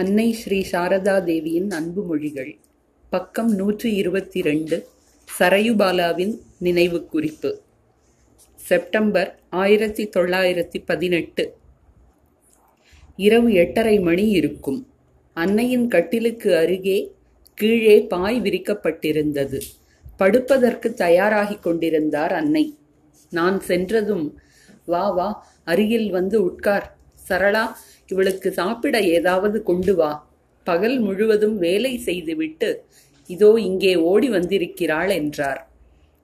அன்னை ஸ்ரீ சாரதா தேவியின் அன்பு மொழிகள். பக்கம் நூற்றி இருபத்தி ரெண்டு சரயுபாலாவின் நினைவு குறிப்பு. செப்டம்பர் ஆயிரத்தி தொள்ளாயிரத்தி பதினெட்டு. இரவு எட்டரை மணி இருக்கும். அன்னையின் கட்டிலுக்கு அருகே கீழே பாய் விரிக்கப்பட்டிருந்தது. படுப்பதற்கு தயாராகிக் கொண்டிருந்தார் அன்னை. நான் சென்றதும் வா வா அருகில் வந்து உட்கார். சரளா இவளுக்கு சாப்பிட ஏதாவது கொண்டு வா. பகல் முழுவதும் வேலை செய்துவிட்டு இதோ இங்கே ஓடி வந்திருக்கிறாள் என்றார்.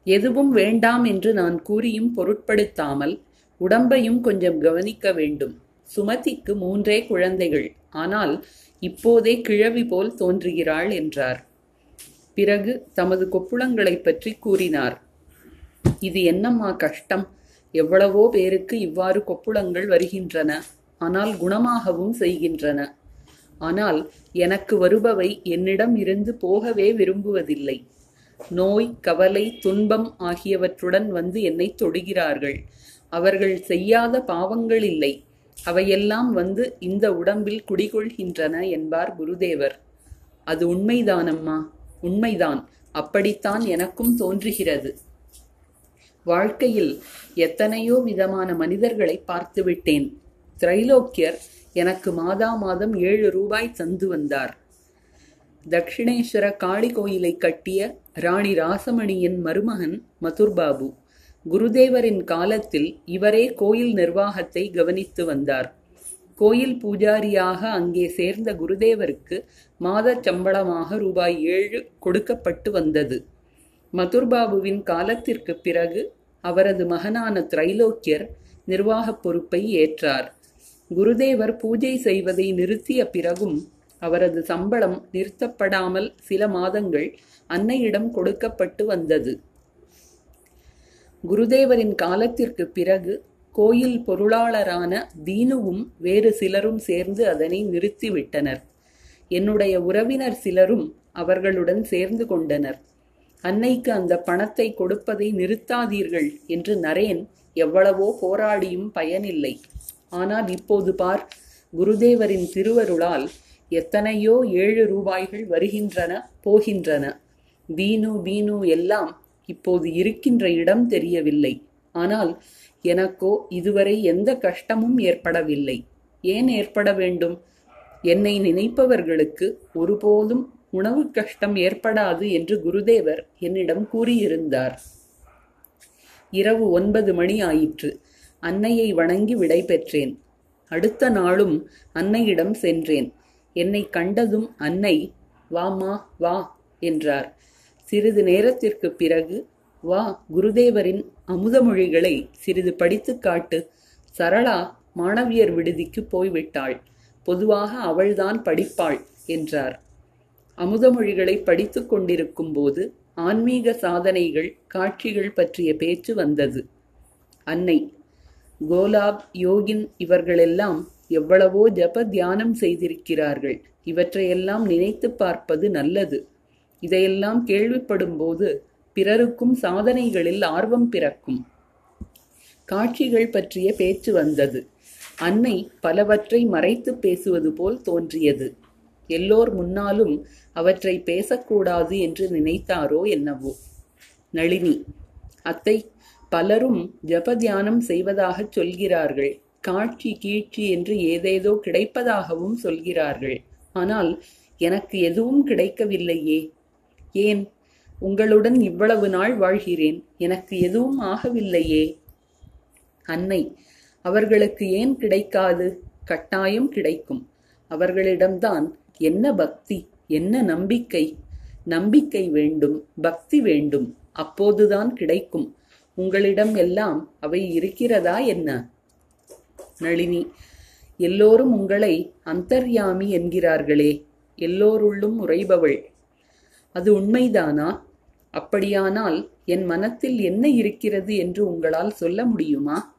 எதுவும் வேண்டாம் என்று நான் கூறியும் பொருட்படுத்தாமல் உடம்பையும் கொஞ்சம் கவனிக்க வேண்டும். சுமதிக்கு மூன்றே குழந்தைகள். ஆனால் இப்போதே கிழவி போல் தோன்றுகிறாள் என்றார். பிறகு தமது கொப்புளங்களைப் பற்றி கூறினார். இது என்னம்மா கஷ்டம்? எவ்வளவோ பேருக்கு இவ்வாறு கொப்புளங்கள் வருகின்றன. ஆனால் குணமாகவும் செய்கின்றன. ஆனால் எனக்கு வருபவை என்னிடம் இருந்து போகவே விரும்புவதில்லை. நோய் கவலை துன்பம் ஆகியவற்றுடன் வந்து என்னை தொடுகிறார்கள். அவர்கள் செய்யாத பாவங்கள் இல்லை. அவையெல்லாம் வந்து இந்த உடம்பில் குடிகொள்கின்றன என்பார் குருதேவர். அது உண்மைதானம்மா? உண்மைதான். அப்படித்தான் எனக்கும் தோன்றுகிறது. வாழ்க்கையில் எத்தனையோ விதமான மனிதர்களை பார்த்துவிட்டேன். திரைலோக்கியர் எனக்கு மாதா மாதம் ஏழு ரூபாய் தந்து வந்தார். தட்சிணேஸ்வர காளி கோயிலை கட்டிய ராணி ராசமணியின் மருமகன் மதுர்பாபு குருதேவரின் காலத்தில் இவரே கோயில் நிர்வாகத்தை கவனித்து வந்தார். கோயில் பூஜாரியாக அங்கே சேர்ந்த குருதேவருக்கு மாதச் சம்பளமாக ரூபாய் ஏழு கொடுக்கப்பட்டு வந்தது. மதுர்பாபுவின் காலத்திற்கு பிறகு அவரது மகனான திரைலோக்கியர் நிர்வாகப் பொறுப்பை ஏற்றார். குருதேவர் பூஜை செய்வதை நிறுத்திய பிறகும் அவரது சம்பளம் நிறுத்தப்படாமல் சில மாதங்கள் அன்னையிடம் கொடுக்கப்பட்டு வந்தது. குருதேவரின் காலத்திற்கு பிறகு கோயில் பொருளாளரான தீனுவும் வேறு சிலரும் சேர்ந்து அதனை நிறுத்திவிட்டனர். என்னுடைய உறவினர் சிலரும் அவர்களுடன் சேர்ந்து கொண்டனர். அன்னைக்கு அந்த பணத்தை கொடுப்பதை நிறுத்தாதீர்கள் என்று நரேன் எவ்வளவோ போராடியும் பயனில்லை. ஆனால் இப்போது பார் குருதேவரின் திருவருளால் எத்தனையோ ஏழு ரூபாய்கள் வருகின்றன போகின்றன. வீணு பீனு எல்லாம் இப்போது இருக்கின்ற இடம் தெரியவில்லை. ஆனால் எனக்கோ இதுவரை எந்த கஷ்டமும் ஏற்படவில்லை. ஏன் ஏற்பட வேண்டும்? என்னை நினைப்பவர்களுக்கு ஒருபோதும் உணவு கஷ்டம் ஏற்படாது என்று குருதேவர் என்னிடம் கூறியிருந்தார். இரவு ஒன்பது மணி ஆயிற்று. அன்னையை வணங்கி விடை பெற்றேன் அடுத்த நாளும் அன்னையிடம் சென்றேன். என்னை கண்டதும் அன்னை வாமா வா என்றார். சிறிது நேரத்திற்கு பிறகு வா குருதேவரின் அமுதமொழிகளை சிறிது படித்து காட்டு. சரளா மாணவியர் விடுதிக்கு போய்விட்டாள். பொதுவாக அவள்தான் படிப்பாள் என்றார். அமுதமொழிகளை படித்து கொண்டிருக்கும் போது ஆன்மீக சாதனைகள் காட்சிகள் பற்றிய பேச்சு வந்தது. அன்னை கோலாப் யோகின் இவர்களெல்லாம் எவ்வளவோ ஜப தியானம் செய்திருக்கிறார்கள். இவற்றையெல்லாம் நினைத்து பார்ப்பது நல்லது. இதையெல்லாம் கேள்விப்படும் போது பிறருக்கும் சாதனைகளில் ஆர்வம் பிறக்கும். காட்சிகள் பற்றிய பேச்சு வந்தது. அன்னை பலவற்றை மறைத்து பேசுவது போல் தோன்றியது. எல்லோர் முன்னாலும் அவற்றை பேசக்கூடாது என்று நினைத்தாரோ என்னவோ. நளினி அத்தை பலரும் ஜபத்தியானம் தியானம் செய்வதாகச் சொல்கிறார்கள். காட்சி கீழ்ச்சி என்று ஏதேதோ கிடைப்பதாகவும் சொல்கிறார்கள். ஆனால் எனக்கு எதுவும் கிடைக்கவில்லையே. ஏன்? உங்களுடன் இவ்வளவு நாள் வாழ்கிறேன். எனக்கு எதுவும் ஆகவில்லையே. அன்னை அவர்களுக்கு ஏன் கிடைக்காது? கட்டாயம் கிடைக்கும். அவர்களிடம்தான் என்ன பக்தி என்ன நம்பிக்கை? நம்பிக்கை வேண்டும் பக்தி வேண்டும். அப்போதுதான் கிடைக்கும். உங்களிடம் எல்லாம் அவை இருக்கிறதா என்ன? நளினி எல்லோரும் உங்களை அந்தர்யாமி என்கிறார்களே எல்லோருள்ளும் உறைபவள். அது உண்மைதானா? அப்படியானால் என் மனத்தில் என்ன இருக்கிறது என்று உங்களால் சொல்ல முடியுமா?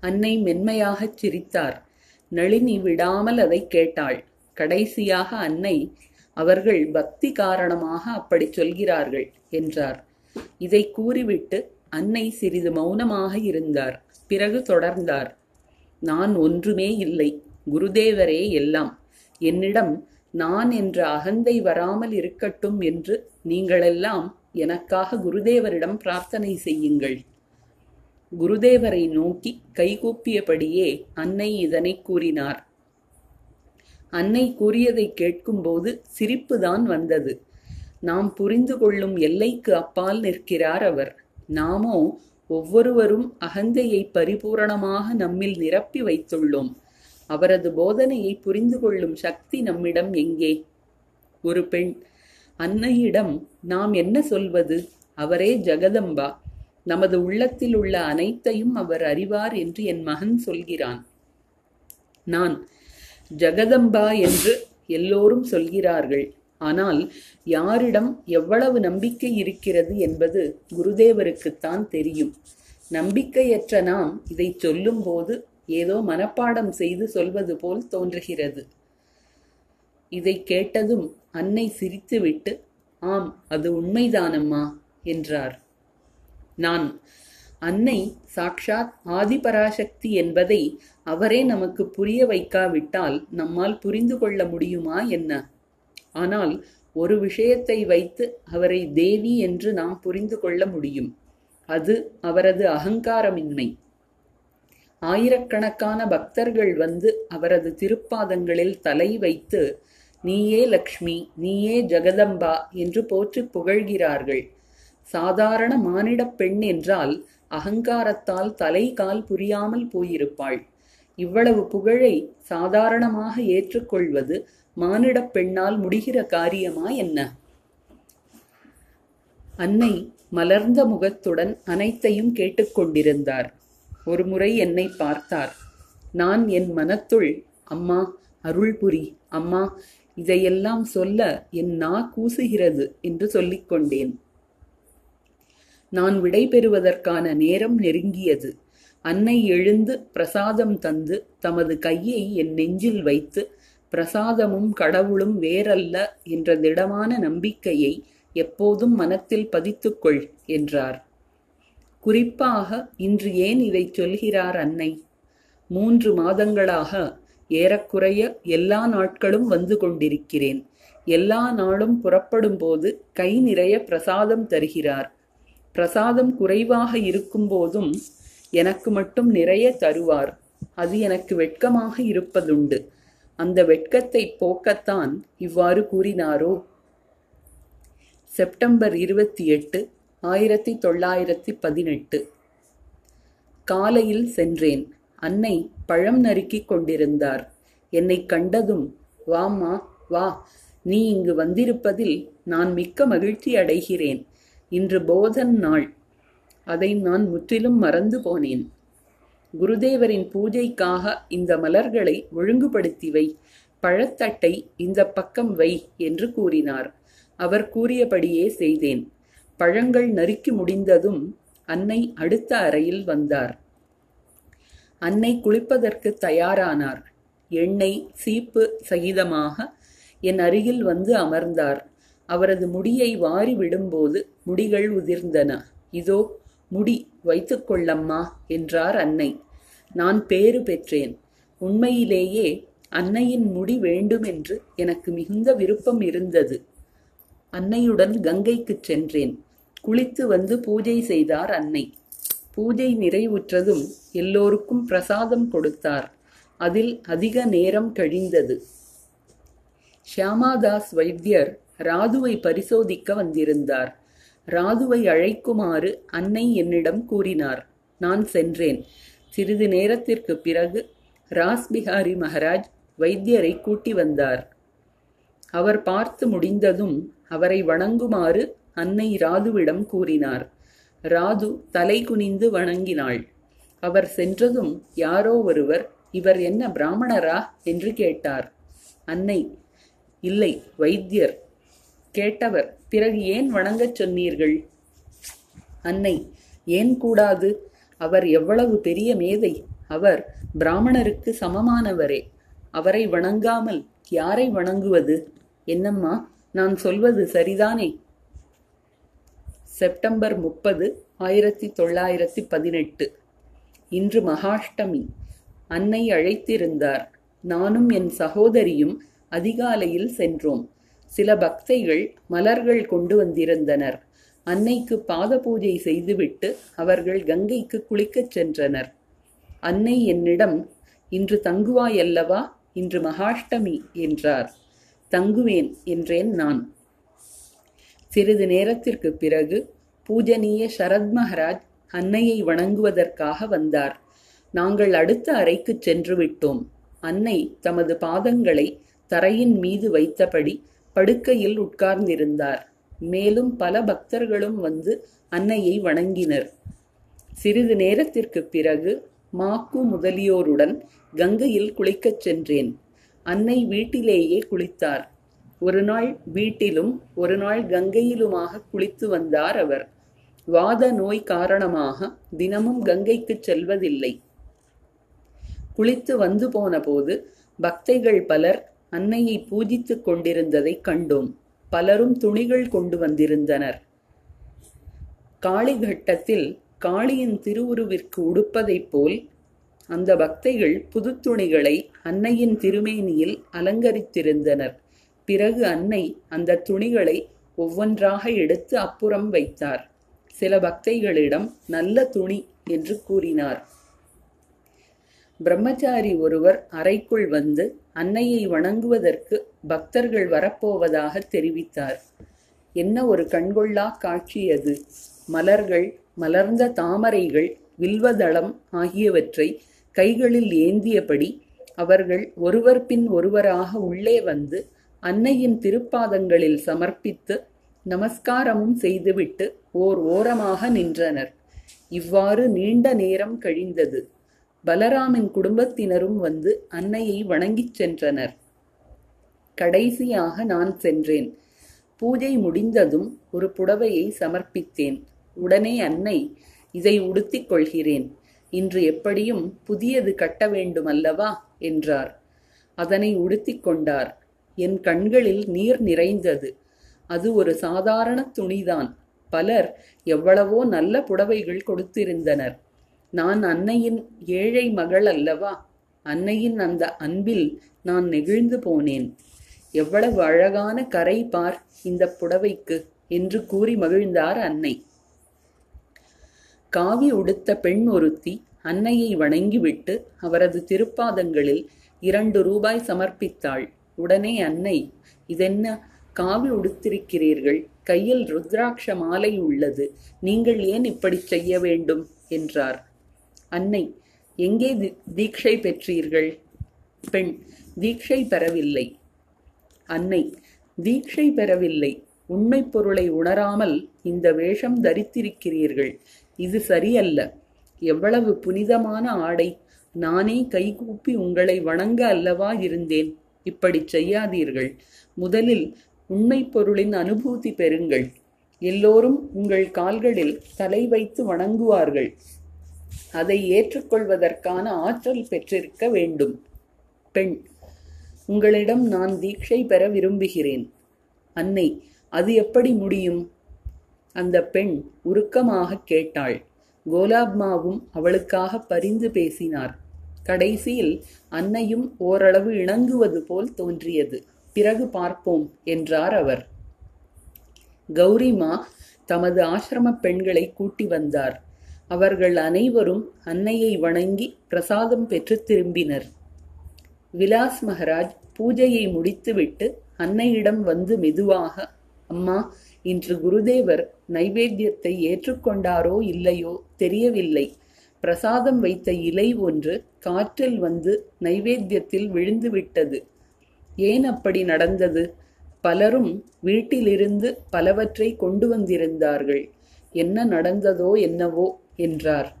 அன்னை மென்மையாகச் சிரித்தார். நளினி விடாமல் அதை கேட்டாள். கடைசியாக அன்னை அவர்கள் பக்தி காரணமாக அப்படி சொல்கிறார்கள் என்றார். இதை கூறிவிட்டு அன்னை சிறிது மௌனமாக இருந்தார். பிறகு தொடர்ந்தார். நான் ஒன்றுமே இல்லை. குருதேவரே எல்லாம். என்னிடம் நான் என்ற அகந்தை வராமல் இருக்கட்டும் என்று நீங்களெல்லாம் எனக்காக குருதேவரிடம் பிரார்த்தனை செய்யுங்கள். குருதேவரை நோக்கி கைகூப்பியபடியே அன்னை இதனை கூறினார். அன்னை கூறியதை கேட்கும்போது சிரிப்புதான் வந்தது. நாம் புரிந்து கொள்ளும் எல்லைக்கு அப்பால் நிற்கிறார் அவர். நாமோ ஒவ்வொருவரும் அகந்தையை பரிபூரணமாக நம்மில் நிரப்பி வைத்துள்ளோம். அவரது போதனையை புரிந்து கொள்ளும் சக்தி நம்மிடம் எங்கே? ஒரு பெண் அன்னையிடம் நாம் என்ன சொல்வது? அவரே ஜெகதம்பா. நமது உள்ளத்தில் உள்ள அனைத்தையும் அவர் அறிவார் என்று என் மகன் சொல்கிறான். நான் ஜெகதம்பா என்று எல்லோரும் சொல்கிறார்கள். ஆனால் யாரிடம் எவ்வளவு நம்பிக்கை இருக்கிறது என்பது குருதேவருக்குத்தான் தெரியும். நம்பிக்கையற்ற நாம் இதை சொல்லும்போது ஏதோ மனப்பாடம் செய்து சொல்வது போல் தோன்றுகிறது. இதை கேட்டதும் அன்னை சிரித்துவிட்டு ஆம் அது உண்மைதானம்மா என்றார். நான் அன்னை சாக்ஷாத் ஆதிபராசக்தி என்பதை அவரே நமக்கு புரிய வைக்காவிட்டால் நம்மால் புரிந்து கொள்ள முடியுமா என்ன? ஆனால் ஒரு விஷயத்தை வைத்து அவரை தேவி என்று நாம் புரிந்து கொள்ள முடியும். அது அவரது அகங்காரமின்மை. ஆயிரக்கணக்கான பக்தர்கள் வந்து அவரது திருப்பாதங்களில் தலை வைத்து நீயே லக்ஷ்மி நீயே ஜெகதம்பா என்று போற்றி புகழ்கிறார்கள். சாதாரண மானிடப் பெண் என்றால் அகங்காரத்தால் தலை கால் புரியாமல் போயிருப்பாள். இவ்வளவு புகழை சாதாரணமாக ஏற்றுக்கொள்வது மானிடப் பெண்ணால் முடிகிற காரியமா என்ன? அன்னை மலர்ந்த முகத்துடன் அனைத்தையும் கேட்டுக்கொண்டிருந்தார் ஒருமுறை என்னை பார்த்தார். நான் என் மனத்துள் அம்மா அருள்புரி அம்மா இதையெல்லாம் சொல்ல என் நா கூசுகிறது என்று சொல்லிக் கொண்டேன். நான் விடை பெறுவதற்கான நேரம் நெருங்கியது. அன்னை எழுந்து பிரசாதம் தந்து தமது கையை என் நெஞ்சில் வைத்து பிரசாதமும் கடவுளும் வேறல்ல என்ற திடமான நம்பிக்கையை எப்போதும் மனத்தில் பதித்துக்கொள் என்றார். குறிப்பாக இன்று ஏன் இதை சொல்கிறார் அன்னை? மூன்று மாதங்களாக ஏறக்குறைய எல்லா நாட்களும் வந்து கொண்டிருக்கிறேன். எல்லா நாளும் புறப்படும் போது கை நிறைய பிரசாதம் தருகிறார். பிரசாதம் குறைவாக இருக்கும்போதும் எனக்கு மட்டும் நிறைய தருவார். அது எனக்கு வெட்கமாக இருப்பதுண்டு. அந்த வெட்கத்தை போக்கத்தான் இவ்வாறு கூறினாரோ? செப்டம்பர் இருபத்தி எட்டு ஆயிரத்தி தொள்ளாயிரத்தி பதினெட்டு. காலையில் சென்றேன். அன்னை பழம் நறுக்கிக் கொண்டிருந்தார். என்னை கண்டதும் வாம்மா வா. நீ இங்கு வந்திருப்பதில் நான் மிக்க மகிழ்ச்சி அடைகிறேன். இன்று போதன் நாள். அதை நான் முற்றிலும் மறந்து போனேன். குருதேவரின் பூஜைக்காக இந்த மலர்களை ஒழுங்குபடுத்தி வை. பழத்தட்டை இந்த பக்கம் வை என்று கூறினார். அவர் கூறியபடியே செய்தேன். பழங்கள் நறுக்கி முடிந்ததும் அன்னை அடுத்த அறையில் வந்தார். அன்னை குளிப்பதற்கு தயாரானார். எண்ணெய் சீப்பு சகிதமாக என் அருகில் வந்து அமர்ந்தார். அவரது முடியை வாரி விடும்போது முடிகள் உதிர்ந்தன. இதோ முடி வைத்துக்கொள்ளம்மா என்றார் அன்னை. நான் பேறு பெற்றேன். உண்மையிலேயே அன்னையின் முடி வேண்டுமென்று எனக்கு மிகுந்த விருப்பம் இருந்தது. அன்னையுடன் கங்கைக்குச் சென்றேன். குளித்து வந்து பூஜை செய்தார் அன்னை. பூஜை நிறைவுற்றதும் எல்லோருக்கும் பிரசாதம் கொடுத்தார். அதில் அதிக நேரம் கழிந்தது. ஷியாமாதாஸ் வைத்தியர் ராதுவை பரிசோதிக்க வந்திருந்தார். ராதுவை அழைக்குமாறு அன்னை என்னிடம் கூறினார். நான் சென்றேன். சிறிது நேரத்திற்கு பிறகு ராஸ்பிஹாரி மகராஜ் வைத்தியரை கூட்டி வந்தார். அவர் பார்த்து முடிந்ததும் அவரை வணங்குமாறு அன்னை ராதுவிடம் கூறினார். ராது தலை குனிந்து வணங்கினாள். அவர் சென்றதும் யாரோ ஒருவர் இவர் என்ன பிராமணரா? என்று கேட்டார். அன்னை இல்லை வைத்தியர். கேட்டவர் பிறகு ஏன் வணங்கச் சொன்னீர்கள்? அன்னை ஏன் கூடாது? அவர் எவ்வளவு பெரிய மேதை. அவர் பிராமணருக்கு சமமானவரே. அவரை வணங்காமல் யாரை வணங்குவது? என்னம்மா நான் சொல்வது சரிதானே? செப்டம்பர் முப்பது ஆயிரத்தி தொள்ளாயிரத்தி பதினெட்டு இன்று மகாஷ்டமி. அன்னை அழைத்திருந்தார். நானும் என் சகோதரியும் அதிகாலையில் சென்றோம். சில பக்தைகள் மலர்கள் கொண்டு வந்திருந்தனர். அன்னைக்கு பாத பூஜை செய்துவிட்டு அவர்கள் கங்கைக்கு குளிக்கச் சென்றனர். அன்னை என்னிடம் இன்று தங்குவாயல்லவா? இன்று மகாஷ்டமி என்றார். தங்குவேன் என்றேன் நான். சிறிது நேரத்திற்கு பிறகு பூஜனீய சரத் மகராஜ் அன்னையை வணங்குவதற்காக வந்தார். நாங்கள் அடுத்த அறைக்கு சென்று விட்டோம் அன்னை தமது பாதங்களை தரையின் மீது வைத்தபடி படுக்கையில் உட்கார்ந்திருந்தார். மேலும் பல பக்தர்களும் வந்து அன்னையை வணங்கினர். சிறிது நேரத்திற்கு பிறகு மாக்கு முதலியோருடன் கங்கையில் குளிக்கச் சென்றேன். அன்னை வீட்டிலேயே குளித்தார். ஒரு நாள் வீட்டிலும் ஒரு நாள் கங்கையிலுமாக குளித்து வந்தார் அவர். வாத நோய் காரணமாக தினமும் கங்கைக்கு செல்வதில்லை. குளித்து வந்து போன போது பக்தைகள் பலர் அன்னையை பூஜித்துக் கொண்டிருந்ததைக் கண்டோம். பலரும் துணிகள் கொண்டு வந்திருந்தனர். காளிகட்டத்தில் காளியின் திருவுருவிற்கு உடுப்பதைப் போல் அந்த பக்தைகள் புது துணிகளை அன்னையின் திருமேனியில் அலங்கரித்திருந்தனர். பிறகு அன்னை அந்த துணிகளை ஒவ்வொன்றாக எடுத்து அப்புறம் வைத்தார். சில பக்தைகளிடம் நல்ல துணி என்று கூறினார். பிரம்மச்சாரி ஒருவர் அறைக்குள் வந்து அன்னையை வணங்குவதற்கு பக்தர்கள் வரப்போவதாக தெரிவித்தார். என்ன ஒரு கண்கொள்ளா காட்சி அது. மலர்கள் மலர்ந்த தாமரைகள் வில்வதளம் ஆகியவற்றை கைகளில் ஏந்தியபடி அவர்கள் ஒருவர் பின் ஒருவராக உள்ளே வந்து அன்னையின் திருப்பாதங்களில் சமர்ப்பித்து நமஸ்காரமும் செய்துவிட்டு ஓர் ஓரமாக நின்றனர். இவ்வாறு நீண்ட நேரம் கழிந்தது. பலராமின் குடும்பத்தினரும் வந்து அன்னையை வணங்கிச் சென்றனர். கடைசியாக நான் சென்றேன். பூஜை முடிந்ததும் ஒரு புடவையை சமர்ப்பித்தேன். உடனே அன்னை இதை உடுத்திக் கொள்கிறேன். இன்று எப்படியும் புதியது கட்ட வேண்டுமல்லவா? என்றார். அதனை உடுத்திக் கொண்டார். என் கண்களில் நீர் நிறைந்தது. அது ஒரு சாதாரண துணிதான். பலர் எவ்வளவோ நல்ல புடவைகள் கொடுத்திருந்தனர். நான் அன்னையின் ஏழை மகள் அல்லவா? அன்னையின் அந்த அன்பில் நான் நெகிழ்ந்து போனேன். எவ்வளவு அழகான கரை பார் இந்த புடவைக்கு என்று கூறி மகிழ்ந்தார் அன்னை. காவி உடுத்த பெண் ஒருத்தி அன்னையை வணங்கிவிட்டு அவரது திருப்பாதங்களில் இரண்டு ரூபாய் சமர்ப்பித்தாள். உடனே அன்னை இதென்ன? காவி உடுத்திருக்கிறீர்கள். கையில் ருத்ராட்ச மாலை உள்ளது. நீங்கள் ஏன் இப்படி செய்ய வேண்டும்? என்றார். அன்னை எங்கே தீட்சை பெற்றீர்கள்? பெண் தீட்சை பெறவில்லை. அன்னை தீட்சை பெறவில்லை. உண்மை பொருளை உணராமல் இந்த வேஷம் தரித்திருக்கிறீர்கள். இது சரியல்ல. எவ்வளவு புனிதமான ஆடை. நானே கைகூப்பி உங்களை வணங்க அல்லவா இருந்தேன். இப்படி செய்யாதீர்கள். முதலில் உண்மை பொருளின் அனுபூதி பெறுங்கள். எல்லோரும் உங்கள் கால்களில் தலை வைத்து வணங்குவார்கள். அதை ஏற்றுக்கொள்வதற்கான ஆற்றல் பெற்றிருக்க வேண்டும். பெண் உங்களிடம் நான் தீட்சை பெற விரும்புகிறேன். அன்னை அது எப்படி முடியும்? அந்த பெண் உருக்கமாக கேட்டாள். கோலாப்மாவும் அவளுக்காக பரிந்து பேசினார். கடைசியில் அன்னையும் ஓரளவு இணங்குவது போல் தோன்றியது. பிறகு பார்ப்போம் என்றார் அவர். கௌரிமா தமது ஆசிரம பெண்களை கூட்டி வந்தார். அவர்கள் அனைவரும் அன்னையை வணங்கி பிரசாதம் பெற்று திரும்பினர். விலாஸ் மகராஜ் பூஜையை முடித்துவிட்டு அன்னையிடம் வந்து மெதுவாக அம்மா இன்று குருதேவர் நைவேத்தியத்தை ஏற்றுக்கொண்டாரோ இல்லையோ தெரியவில்லை. பிரசாதம் வைத்த இலை ஒன்று காற்றில் வந்து நைவேத்தியத்தில் விழுந்துவிட்டது. ஏன் அப்படி நடந்தது? பலரும் வீட்டிலிருந்து பலவற்றை கொண்டு வந்திருந்தார்கள். என்ன நடந்ததோ என்னவோ என்றார்.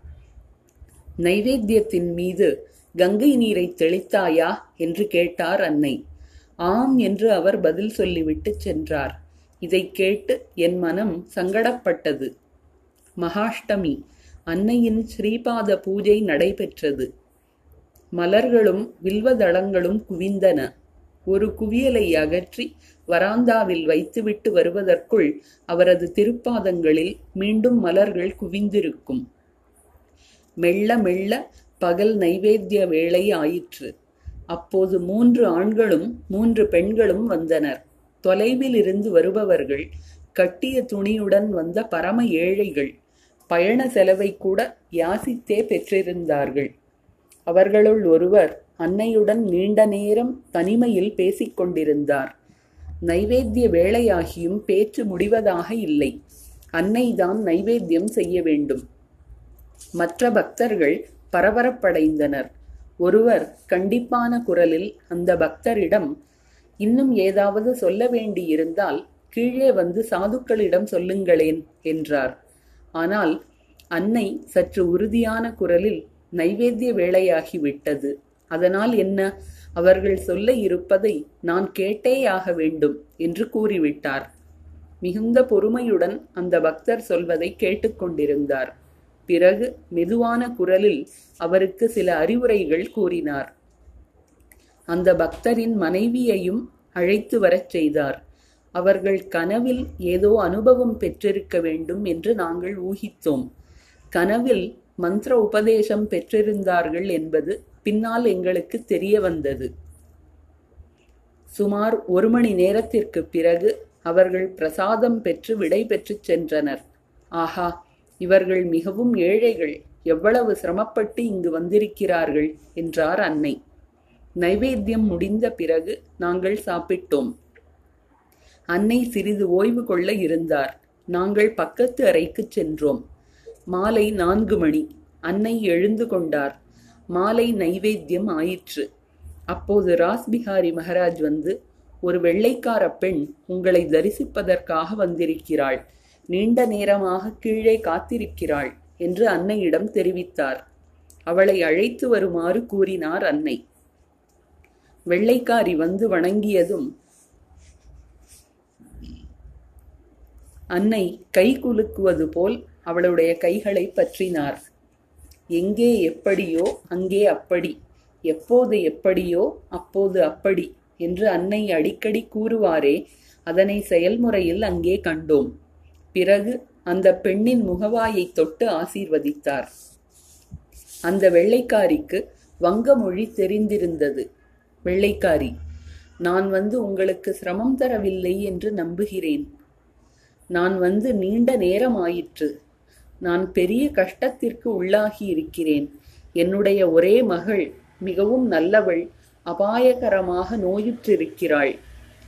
நைவேத்தியத்தின் மீது கங்கை நீரை தெளித்தாயா என்று கேட்டார் அன்னை. ஆம் என்று அவர் பதில் சொல்லிவிட்டு சென்றார். இதை கேட்டு என் மனம் சங்கடப்பட்டது. மகாஷ்டமி அன்னையின் ஸ்ரீபாத பூஜை நடைபெற்றது. மலர்களும் வில்வதளங்களும் குவிந்தன. ஒரு குவியலை அகற்றி வராந்தாவில் வைத்துவிட்டு வருவதற்குள் அவரது திருப்பாதங்களில் மீண்டும் மலர்கள் குவிந்திருக்கும். மெல்ல மெல்ல பகல் நைவேத்திய வேளை ஆயிற்று. அப்போது மூன்று ஆண்களும் மூன்று பெண்களும் வந்தனர். தொலைவில் இருந்து வருபவர்கள் கட்டிய துணியுடன் வந்த பரம ஏழைகள் பயண செலவை கூட யாசித்தே பெற்றிருந்தார்கள். அவர்களுள் ஒருவர் அன்னையுடன் நீண்ட நேரம் தனிமையில் பேசிக் கொண்டிருந்தார் நைவேத்திய வேளையாகியும் பேச்சு முடிவதாக இல்லை. அன்னைதான் நைவேத்தியம் செய்ய வேண்டும். மற்ற பக்தர்கள் பரபரப்படைந்தனர். ஒருவர் கண்டிப்பான குரலில் அந்த பக்தரிடம் இன்னும் ஏதாவது சொல்ல வேண்டியிருந்தால் கீழே வந்து சாதுக்களிடம் சொல்லுங்களேன் என்றார். ஆனால் அன்னை சற்று உறுதியான குரலில் நைவேத்திய வேளையாகிவிட்டது அதனால் என்ன? அவர்கள் சொல்ல இருப்பதை நான் கேட்டேயாக வேண்டும் என்று கூறிவிட்டார். மிகுந்த பொறுமையுடன் அந்த பக்தர் சொல்வதை கேட்டுக்கொண்டிருந்தார் பிறகு மெதுவான குரலில் அவருக்கு சில அறிவுரைகள் கூறினார். அந்த பக்தரின் மனைவியையும் அழைத்து வரச் செய்தார். அவர்கள் கனவில் ஏதோ அனுபவம் பெற்றிருக்க வேண்டும் என்று நாங்கள் ஊகித்தோம். கனவில் மந்திர உபதேசம் பெற்றிருந்தார்கள் என்பது பின்னால் எங்களுக்கு தெரிய வந்தது. சுமார் ஒரு மணி நேரத்திற்கு பிறகு அவர்கள் பிரசாதம் பெற்று விடை பெற்று சென்றனர். ஆஹா இவர்கள் மிகவும் ஏழைகள் எவ்வளவு சிரமப்பட்டு இங்கு வந்திருக்கிறார்கள் என்றார் அன்னை. நைவேத்தியம் முடிந்த பிறகு நாங்கள் சாப்பிட்டோம். அன்னை சிறிது ஓய்வு கொள்ள இருந்தார். நாங்கள் பக்கத்து அறைக்கு சென்றோம். மாலை நான்கு மணி. அன்னை எழுந்து கொண்டார். மாலை நைவேத்தியம் ஆயிற்று. அப்போது ராஸ்பிஹாரி மகராஜ் வந்து ஒரு வெள்ளைக்கார பெண் உங்களை தரிசிப்பதற்காக வந்திருக்கிறாள். நீண்ட நேரமாக கீழே காத்திருக்கிறாள் என்று அன்னையிடம் தெரிவித்தார். அவளை அழைத்து வருமாறு கூறினார் அன்னை. வெள்ளைக்காரி வந்து வணங்கியதும் அன்னை கை குலுக்குவது போல் அவளுடைய கைகளை பற்றினார். எங்கே எப்படியோ அங்கே அப்படி. எப்போது எப்படியோ அப்போது அப்படி என்று அன்னை அடிக்கடி கூறுவாரே அதனை செயல்முறையில் அங்கே கண்டோம். பிறகு அந்த பெண்ணின் முகவாயை தொட்டு ஆசீர்வதித்தார். அந்த வெள்ளைக்காரிக்கு வங்க மொழி தெரிந்திருந்தது. வெள்ளைக்காரி நான் வந்து உங்களுக்கு சிரமம் தரவில்லை என்று நம்புகிறேன். நான் வந்து நீண்ட நேரம் ஆயிற்று நான் பெரிய கஷ்டத்திற்கு உள்ளாகி இருக்கிறேன் என்னுடைய ஒரே மகள் மிகவும் நல்லவள் அபாயகரமாக நோயுற்றிருக்கிறாள்.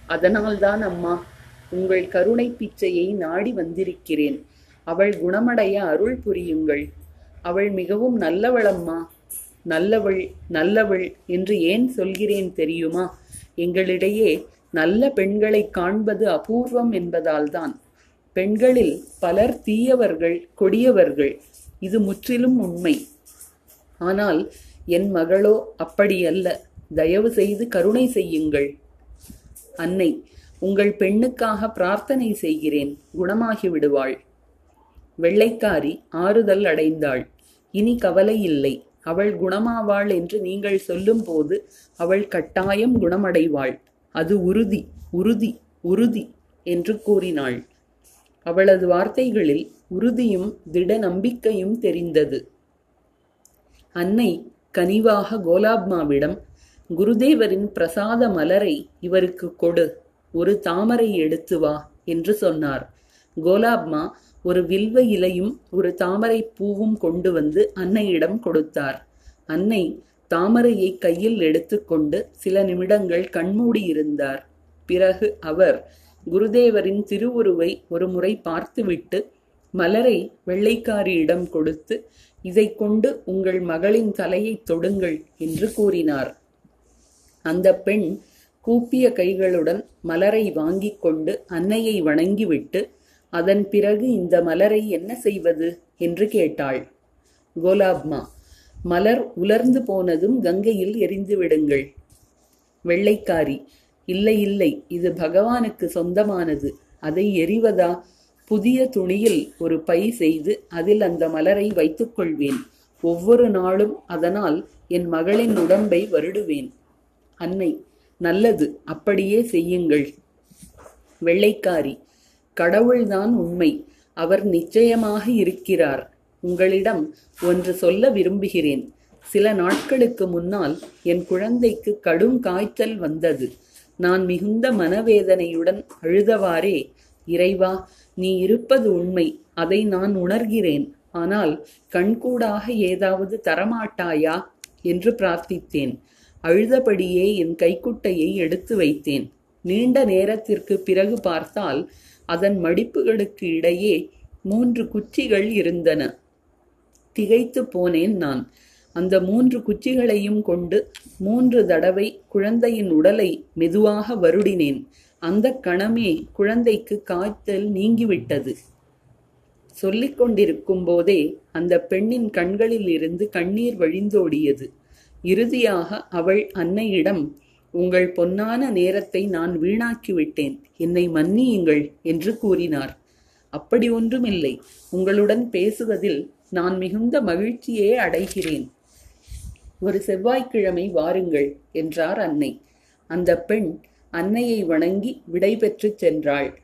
அதனால்தான் அம்மா உங்கள் கருணை பிச்சையை நாடி வந்திருக்கிறேன். அவள் குணமடைய அருள் புரியுங்கள். அவள் மிகவும் நல்லவளம்மா. நல்லவள் நல்லவள் என்று ஏன் சொல்கிறேன் தெரியுமா? எங்களிடையே நல்ல பெண்களை காண்பது அபூர்வம் என்பதால்தான். பெண்களில் பலர் தீயவர்கள் கொடியவர்கள். இது முற்றிலும் உண்மை. ஆனால் என் மகளோ அப்படியல்ல. தயவு செய்து கருணை செய்யுங்கள். அன்னை உங்கள் பெண்ணுக்காக பிரார்த்தனை செய்கிறேன். குணமாகி விடுவாள். வெள்ளைக்காரி ஆறுதல் அடைந்தாள். இனி கவலை இல்லை. அவள் குணமாவாள் என்று நீங்கள் சொல்லும்போது அவள் கட்டாயம் குணமடைவாள். அது உறுதி உறுதி உறுதி என்று கூறினாள். அவளது வார்த்தைகளில் உறுதியும் திட நம்பிக்கையும் தெரிந்தது. அன்னை கனிவாக கோலாப்மாவிடம் குருதேவரின் பிரசாத மலரை இவருக்கு கொடு ஒரு தாமரை எடுத்து வா என்று சொன்னார். கோலாப்மா ஒரு வில்வ இலையும் ஒரு தாமரை பூவும் கொண்டு வந்து அன்னையிடம் கொடுத்தார். அன்னை தாமரையை கையில் எடுத்துக்கொண்டு சில நிமிடங்கள் கண்மூடி இருந்தார் பிறகு அவர் குருதேவரின் திருவுருவை ஒரு முறை பார்த்துவிட்டு மலரை வெள்ளைக்காரியிடம் கொடுத்து இதை கொண்டு உங்கள் மகளின் தலையை தொடுங்கள் என்று கூறினார். அந்த பெண் கூப்பிய கைகளுடன் மலரை வாங்கிக் கொண்டு அன்னையை வணங்கிவிட்டு அதன் பிறகு இந்த மலரை என்ன செய்வது? என்று கேட்டாள். கோலாப்மா மலர் உலர்ந்து போனதும் கங்கையில் எரிந்து விடுங்கள் வெள்ளைக்காரி இல்லை இல்லை இது பகவானுக்கு சொந்தமானது. அதை எறிவதா? புதிய துணியில் ஒரு பை செய்து அதில் அந்த மலரை வைத்துக் கொள்வேன். ஒவ்வொரு நாளும் அதனால் என் மகளின் உடம்பை வருடுவேன். அன்னை நல்லது அப்படியே செய்யுங்கள். வெள்ளைக்காரி கடவுள்தான் உண்மை. அவர் நிச்சயமாக இருக்கிறார். உங்களிடம் ஒன்று சொல்ல விரும்புகிறேன். சில நாட்களுக்கு முன்னால் என் குழந்தைக்கு கடும் காய்ச்சல் வந்தது. நான் மிகுந்த மனவேதனையுடன் அழுதவாறே இறைவா நீ இருப்பது உண்மை அதை நான் உணர்கிறேன். ஆனால் கண்கூடாக ஏதாவது தரமாட்டாயா? என்று பிரார்த்தித்தேன். அழுதபடியே என் கைக்குட்டையை எடுத்து வைத்தேன். நீண்ட நேரத்திற்கு பிறகு பார்த்தால் அதன் மடிப்புகளுக்கு இடையே மூன்று குச்சிகள் இருந்தன. திகைத்து போனேன் நான். அந்த மூன்று குச்சிகளையும் கொண்டு மூன்று தடவை குழந்தையின் உடலை மெதுவாக வருடினேன். அந்த கணமே குழந்தைக்கு காய்ச்சல் நீங்கிவிட்டது. சொல்லிக் கொண்டிருக்கும் போதே அந்த பெண்ணின் கண்களில் இருந்து கண்ணீர் வழிந்தோடியது. இறுதியாக அவள் அன்னையிடம் உங்கள் பொன்னான நேரத்தை நான் வீணாக்கிவிட்டேன். என்னை மன்னியுங்கள் என்று கூறினார். அப்படி ஒன்றுமில்லை. உங்களுடன் பேசுவதில் நான் மிகுந்த மகிழ்ச்சியே அடைகிறேன். ஒரு செவ்வாய்க்கிழமை வாருங்கள் என்றார் அன்னை. அந்த பெண் அன்னையை வணங்கி விடை பெற்றுச் சென்றாள்.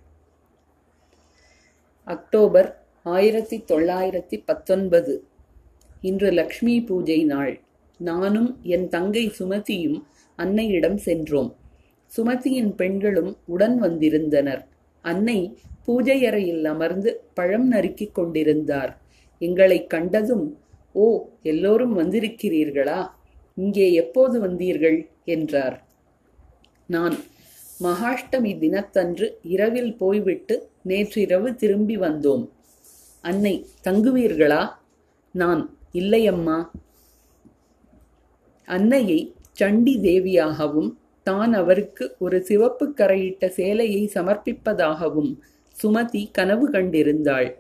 அக்டோபர் ஆயிரத்தி தொள்ளாயிரத்தி பத்தொன்பது. இன்று லக்ஷ்மி பூஜை நாள். நானும் என் தங்கை சுமதியும் அன்னையிடம் சென்றோம். சுமதியின் பெண்களும் உடன் வந்திருந்தனர். அன்னை பூஜை அறையில் அமர்ந்து பழம் நறுக்கிக் கொண்டிருந்தார். எங்களை கண்டதும் ஓ எல்லோரும் வந்திருக்கிறீர்களா? இங்கே எப்போது வந்தீர்கள்? என்றார். நான் மகாஷ்டமி தினத்தன்று இரவில் போய்விட்டு நேற்றிரவு திரும்பி வந்தோம். அன்னை தங்குவீர்களா? நான் இல்லையம்மா. அன்னையை சண்டி தேவியாகவும் தான் அவருக்கு ஒரு சிவப்பு கரையிட்ட சேலையை சமர்ப்பிப்பதாகவும் சுமதி கனவு கண்டிருந்தாள்.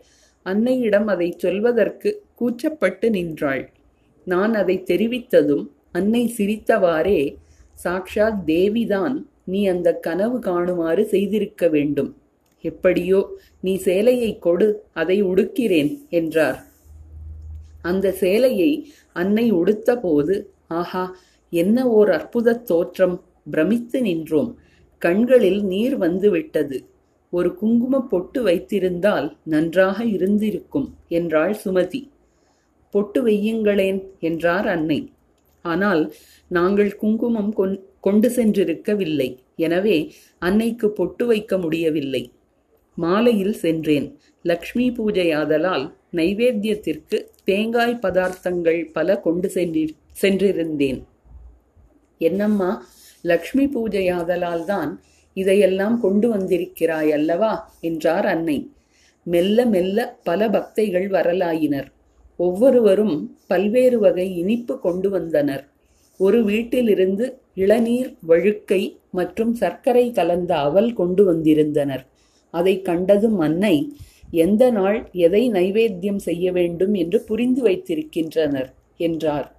அன்னையிடம் அதை சொல்வதற்கு கூச்சப்பட்டு நின்றாள். நான் அதை தெரிவித்ததும் அன்னை சிரித்தவாறே சாக்ஷாத் தேவிதான் நீ அந்த கனவு காணுமாறு செய்திருக்க வேண்டும். எப்படியோ நீ சேலையை கொடு அதை உடுக்கிறேன் என்றார். அந்த சேலையை அன்னை உடுத்தபோது ஆஹா என்ன ஓர் அற்புத தோற்றம். பிரமித்து நின்றோம். கண்களில் நீர் வந்துவிட்டது ஒரு குங்கும பொட்டு வைத்திருந்தால் நன்றாக இருந்திருக்கும் என்றாள் சுமதி. பொட்டு வையுங்களேன் என்றார் அன்னை. ஆனால் நாங்கள் குங்குமம் கொண்டு சென்றிருக்கவில்லை. எனவே அன்னைக்கு பொட்டு வைக்க முடியவில்லை. மாலையில் சென்றேன். லக்ஷ்மி பூஜையாதலால் நைவேத்தியத்திற்கு தேங்காய் பதார்த்தங்கள் பல கொண்டு சென்றி சென்றிருந்தேன். என்னம்மா லக்ஷ்மி பூஜையாதலால் தான் இதையெல்லாம் கொண்டு வந்திருக்கிறாய் அல்லவா? என்றார் அன்னை. மெல்ல மெல்ல பல பக்தைகள் வரலாயினர். ஒவ்வொருவரும் பல்வேறு வகை இனிப்பு கொண்டு வந்தனர். ஒரு வீட்டிலிருந்து இளநீர் வழுக்கை மற்றும் சர்க்கரை கலந்த அவல் கொண்டு வந்திருந்தனர். அதை கண்டதும் அன்னை எந்த நாள் எதை நைவேத்தியம் செய்ய வேண்டும் என்று புரிந்து வைத்திருக்கின்றனர்? என்றார்.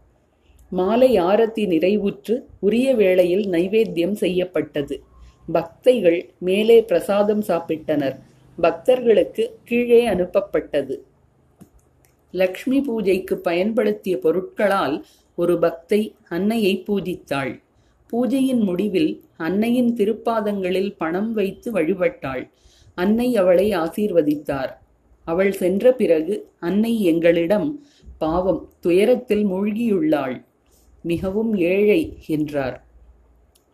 மாலை ஆரத்தி நிறைவுற்று உரிய வேளையில் நைவேத்தியம் செய்யப்பட்டது. பக்தைகள் மேலே பிரசாதம் சாப்பிட்டனர். பக்தர்களுக்கு கீழே அனுப்பப்பட்டது. லக்ஷ்மி பூஜைக்கு பயன்படுத்திய பொருட்களால் ஒரு பக்தை அன்னையை பூஜித்தாள். பூஜையின் முடிவில் அன்னையின் திருப்பாதங்களில் பணம் வைத்து வழிபட்டாள். அன்னை அவளை ஆசீர்வதித்தார். அவள் சென்ற பிறகு அன்னை எங்களிடம் பாவம் துயரத்தில் மூழ்கியுள்ளாள். மிகவும் ஏழை என்றார்.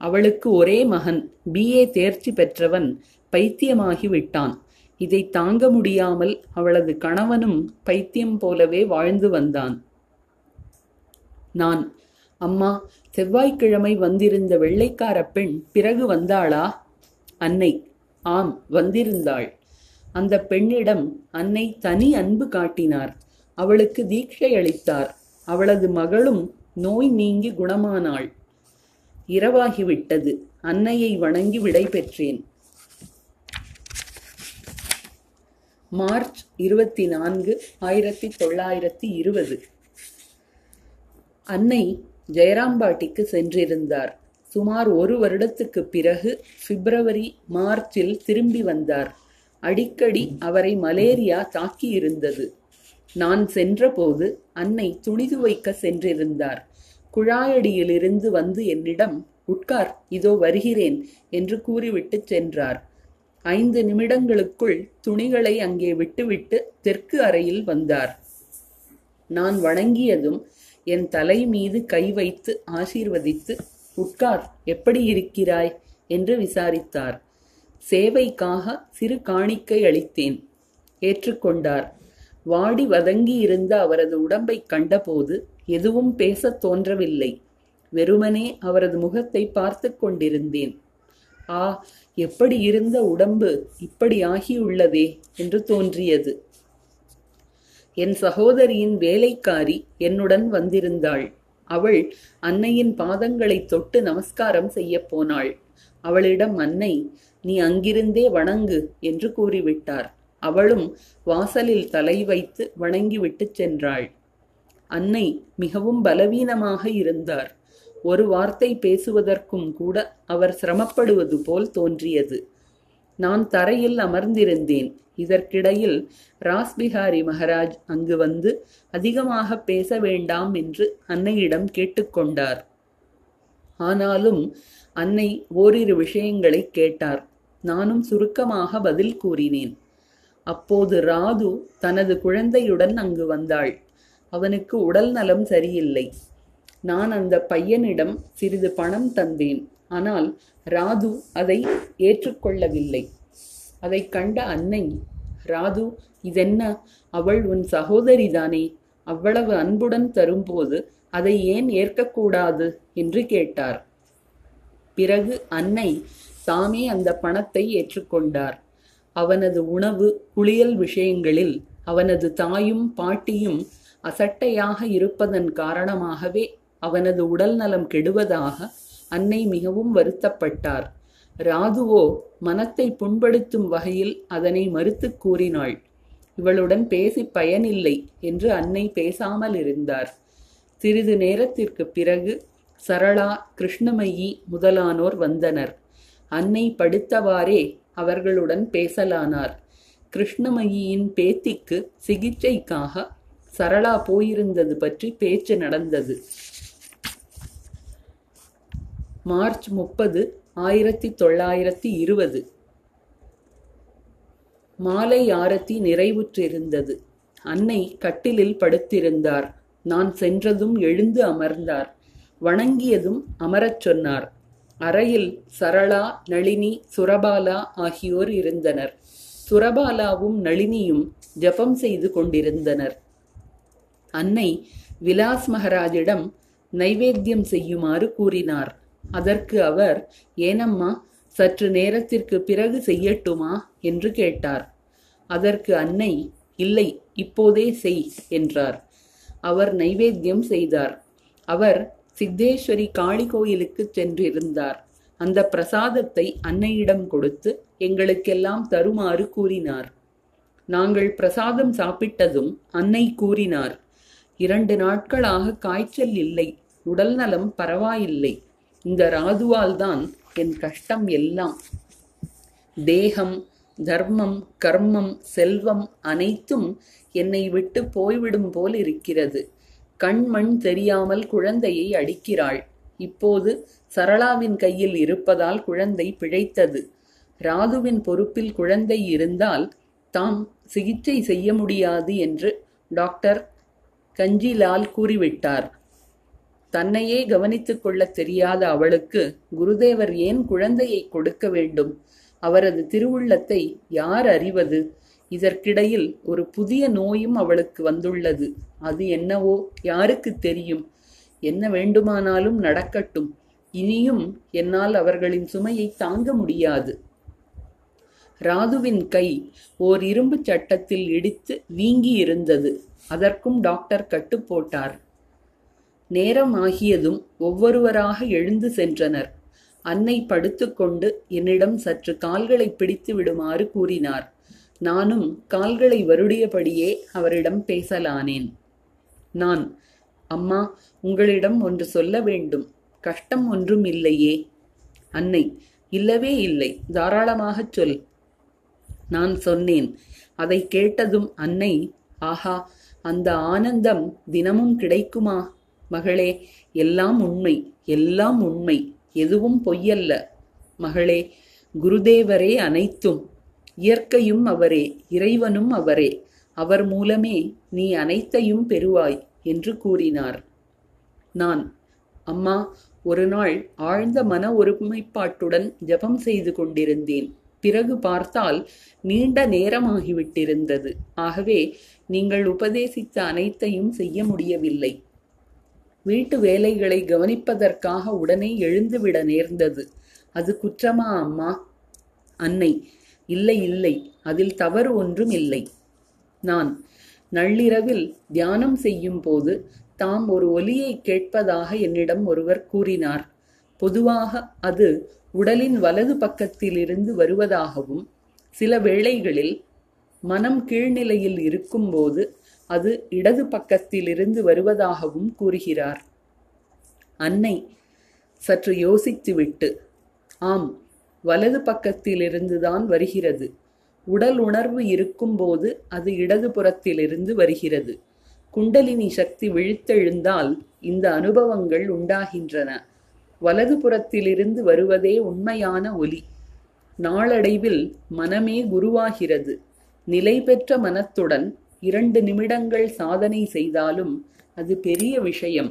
அவளுக்கு ஒரே மகன் பிஏ தேர்ச்சி பெற்றவன் பைத்தியமாகி விட்டான் இதை தாங்க முடியாமல் அவளது கணவனும் பைத்தியம் போலவே வாழ்ந்து வந்தான். நான் அம்மா செவ்வாய்க்கிழமை வந்திருந்த வெள்ளைக்கார பெண் பிறகு வந்தாளா? அன்னை. ஆம் வந்திருந்தாள். அந்த பெண்ணிடம் அன்னை தனி அன்பு காட்டினார். அவளுக்கு தீட்சை அளித்தார். அவளது மகளும் நோய் நீங்கி குணமானாள். இரவாகிவிட்டது. அன்னையை வணங்கி விடை பெற்றேன். மார்ச் இருபத்தி நான்கு ஆயிரத்தி தொள்ளாயிரத்தி இருபது அன்னை ஜெயராம்பாட்டிக்கு சென்றிருந்தார். சுமார் ஒரு வருடத்துக்கு பிறகு பிப்ரவரி மார்ச்சில் திரும்பி வந்தார். அடிக்கடி அவரை மலேரியா தாக்கியிருந்தது. நான் சென்றபோது அன்னை துணிது வைக்க சென்றிருந்தார். குழாயடியிலிருந்து வந்து என்னிடம் உட்கார் இதோ வருகிறேன் என்று கூறிவிட்டு சென்றார். ஐந்து நிமிடங்களுக்குள் துணிகளை அங்கே விட்டுவிட்டு தெற்கு அறையில் வந்தார். நான் வணங்கியதும் என் தலை மீது கை வைத்து ஆசீர்வதித்து உட்கார் எப்படி இருக்கிறாய்? என்று விசாரித்தார். சேவைக்காக சிறு காணிக்கை அளித்தேன். ஏற்றுக்கொண்டார். வாடி வதங்கி இருந்த அவரது உடம்பை கண்டபோது எதுவும் பேசத் தோன்றவில்லை. வெறுமனே அவரது முகத்தை பார்த்து கொண்டிருந்தேன். ஆ எப்படி இருந்த உடம்பு இப்படி ஆகியுள்ளதே என்று தோன்றியது. என் சகோதரியின் வேலைக்காரி என்னுடன் வந்திருந்தாள். அவள் அன்னையின் பாதங்களை தொட்டு நமஸ்காரம் செய்யப் போனாள். அவளிடம் அன்னை நீ அங்கிருந்தே வணங்கு என்று கூறிவிட்டார். அவளும் வாசலில் தலை வைத்து வணங்கிவிட்டு சென்றாள். அன்னை மிகவும் பலவீனமாக இருந்தார். ஒரு வார்த்தை பேசுவதற்கும் கூட அவர் சிரமப்படுவது போல் தோன்றியது. நான் தரையில் அமர்ந்திருந்தேன். இதற்கிடையில் ராஸ்பிஹாரி மகராஜ் அங்கு வந்து அதிகமாக பேச வேண்டாம் என்று அன்னையிடம் கேட்டுக்கொண்டார் ஆனாலும் அன்னை ஓரிரு விஷயங்களை கேட்டார். நானும் சுருக்கமாக பதில் கூறினேன். அப்போது ராது தனது குழந்தையுடன் அங்கு வந்தாள். அவனுக்கு உடல் நலம் சரியில்லை. நான் அந்த பையனிடம் சிறிது பணம் தந்தேன். ஆனால் ராது அதை ஏற்றுக்கொள்ளவில்லை. அதை கண்ட அன்னை ராது இதென்ன? அவள் உன் சகோதரிதானே? அவ்வளவு அன்புடன் தரும்போது அதை ஏன் ஏற்கக்கூடாது? என்று கேட்டார். பிறகு அன்னை தாமே அந்த பணத்தை ஏற்றுக்கொண்டார். அவனது உணவு குளியல் விஷயங்களில் அவனது தாயும் பாட்டியும் அசட்டையாக இருப்பதன் காரணமாகவே அவனது உடல் நலம் கெடுவதாக அன்னை மிகவும் வருத்தப்பட்டார். ராதுவோ மனத்தை புண்படுத்தும் வகையில் அதனை மறுத்துக் கூறினாள். இவளுடன் பேசி பயனில்லை என்று அன்னை பேசாமல் இருந்தார். சிறிது நேரத்திற்கு பிறகு சரளா கிருஷ்ணமயி முதலானோர் வந்தனர். அன்னை படுத்தவாறே அவர்களுடன் பேசலானார். கிருஷ்ணமயியின் பேத்திக்கு சிகிச்சைக்காக சரளா போயிருந்தது பற்றி பேச்சு நடந்தது. மார்ச் முப்பது ஆயிரத்தி தொள்ளாயிரத்தி இருபது. மாலை ஆரத்தி நிறைவுற்றிருந்தது. அன்னை கட்டிலில் படுத்திருந்தார். நான் சென்றதும் எழுந்து அமர்ந்தார். வணங்கியதும் அமரச் சொன்னார். அறையில் சரளா நளினி சுரபாலா ஆகியோர் இருந்தனர். சுரபாலாவும் நளினியும் ஜபம் செய்து கொண்டிருந்தனர். அன்னை விலாஸ் மகராஜிடம் நைவேத்தியம் செய்யுமாறு கூறினார். அதற்கு அவர் ஏனம்மா சற்று நேரத்திற்கு பிறகு செய்யட்டுமா? என்று கேட்டார். அதற்கு அன்னை இல்லை இப்போதே செய் என்றார். அவர் நைவேத்தியம் செய்தார். அவர் சித்தேஸ்வரி காளி கோயிலுக்கு சென்றிருந்தார். அந்த பிரசாதத்தை அன்னையிடம் கொடுத்து எங்களுக்கெல்லாம் தருமாறு கூறினார். நாங்கள் பிரசாதம் சாப்பிட்டதும் அன்னை கூறினார் இரண்டு நாட்களாக காய்ச்சல் இல்லை உடல்நலம் பரவாயில்லை இந்த ராதுவால் தான் என் கஷ்டம் எல்லாம். தேகம் தர்மம் கர்மம் செல்வம் அனைத்தும் என்னை விட்டு போய்விடும் போல் இருக்கிறது. கண்மண் தெரியாமல் குழந்தையை அடிக்கிறாள். இப்போது சரளாவின் கையில் இருப்பதால் குழந்தை பிழைத்தது. ராதுவின் பொறுப்பில் குழந்தை இருந்தால் தாம் சிகிச்சை செய்ய முடியாது என்று டாக்டர் கஞ்சிலால் கூறிவிட்டார். தன்னையே கவனித்துக் கொள்ளத் தெரியாத அவளுக்கு குருதேவர் ஏன் குழந்தையை கொடுக்க வேண்டும்? அவரது திருவுள்ளத்தை யார் அறிவது? இதற்கிடையில் ஒரு புதிய நோயும் அவளுக்கு வந்துள்ளது. அது என்னவோ? யாருக்கு தெரியும்? என்ன வேண்டுமானாலும் நடக்கட்டும். இனியும் என்னால் அவர்களின் சுமையை தாங்க முடியாது. ராதுவின் கை ஓர் இரும்பு சட்டத்தில் இடித்து வீங்கி இருந்தது அதற்கும் டாக்டர் கட்டு போட்டார். நேரம் ஆகியதும் ஒவ்வொருவராக எழுந்து சென்றனர். அன்னை படுத்துக்கொண்டு என்னிடம் சற்று கால்களை பிடித்து விடுமாறு கூறினார். நானும் கால்களை வருடியபடியே அவரிடம் பேசலானேன். நான் அம்மா உங்களிடம் ஒன்று சொல்ல வேண்டும். கஷ்டம் ஒன்றும் இல்லையே. அன்னை இல்லவே இல்லை. தாராளமாகச் சொல். நான் சொன்னேன். அதை கேட்டதும் அன்னை ஆஹா அந்த ஆனந்தம் தினமும் கிடைக்குமா? மகளே எல்லாம் உண்மை எல்லாம் உண்மை எதுவும் பொய்யல்ல. மகளே குருதேவரே அனைத்தும் இயற்கையும் அவரே இறைவனும் அவரே அவர் மூலமே நீ அனைத்தையும் பெறுவாய் என்று கூறினார். நான் அம்மா ஒரு நாள் ஆழ்ந்த மன ஒருமைப்பாட்டுடன் ஜெபம் செய்து கொண்டிருந்தேன். பிறகு பார்த்தால் நீண்ட நேரமாகிவிட்டிருந்தது. ஆகவே நீங்கள் உபதேசித்த அனைத்தையும் செய்ய முடியவில்லை. வீட்டு வேலைகளை கவனிப்பதற்காக உடனே எழுந்துவிட நேர்ந்தது. அது குற்றமா அம்மா? அன்னை. இல்லை இல்லை. அதில் தவறு ஒன்றும் இல்லை. நான் நள்ளிரவில் தியானம் செய்யும் போது தாம் ஒரு ஒலியை கேட்பதாக என்னிடம் ஒருவர் கூறினார். பொதுவாக அது உடலின் வலது பக்கத்திலிருந்து வருவதாகவும் சில வேளைகளில் மனம் கீழ்நிலையில் இருக்கும்போது அது இடது பக்கத்திலிருந்து வருவதாகவும் கூறுகிறார். அன்னை சற்று யோசித்துவிட்டு ஆம் வலது பக்கத்திலிருந்துதான் வருகிறது. உடல் உணர்வு இருக்கும்போது அது இடது புறத்திலிருந்து வருகிறது. குண்டலினி சக்தி விழித்தெழுந்தால் இந்த அனுபவங்கள் உண்டாகின்றன. வலது புறத்திலிருந்து வருவதே உண்மையான ஒலி. நாளடைவில் மனமே குருவாகிறது. நிலை பெற்ற மனத்துடன் இரண்டு நிமிடங்கள் சாதனை செய்தாலும் அது பெரிய விஷயம்.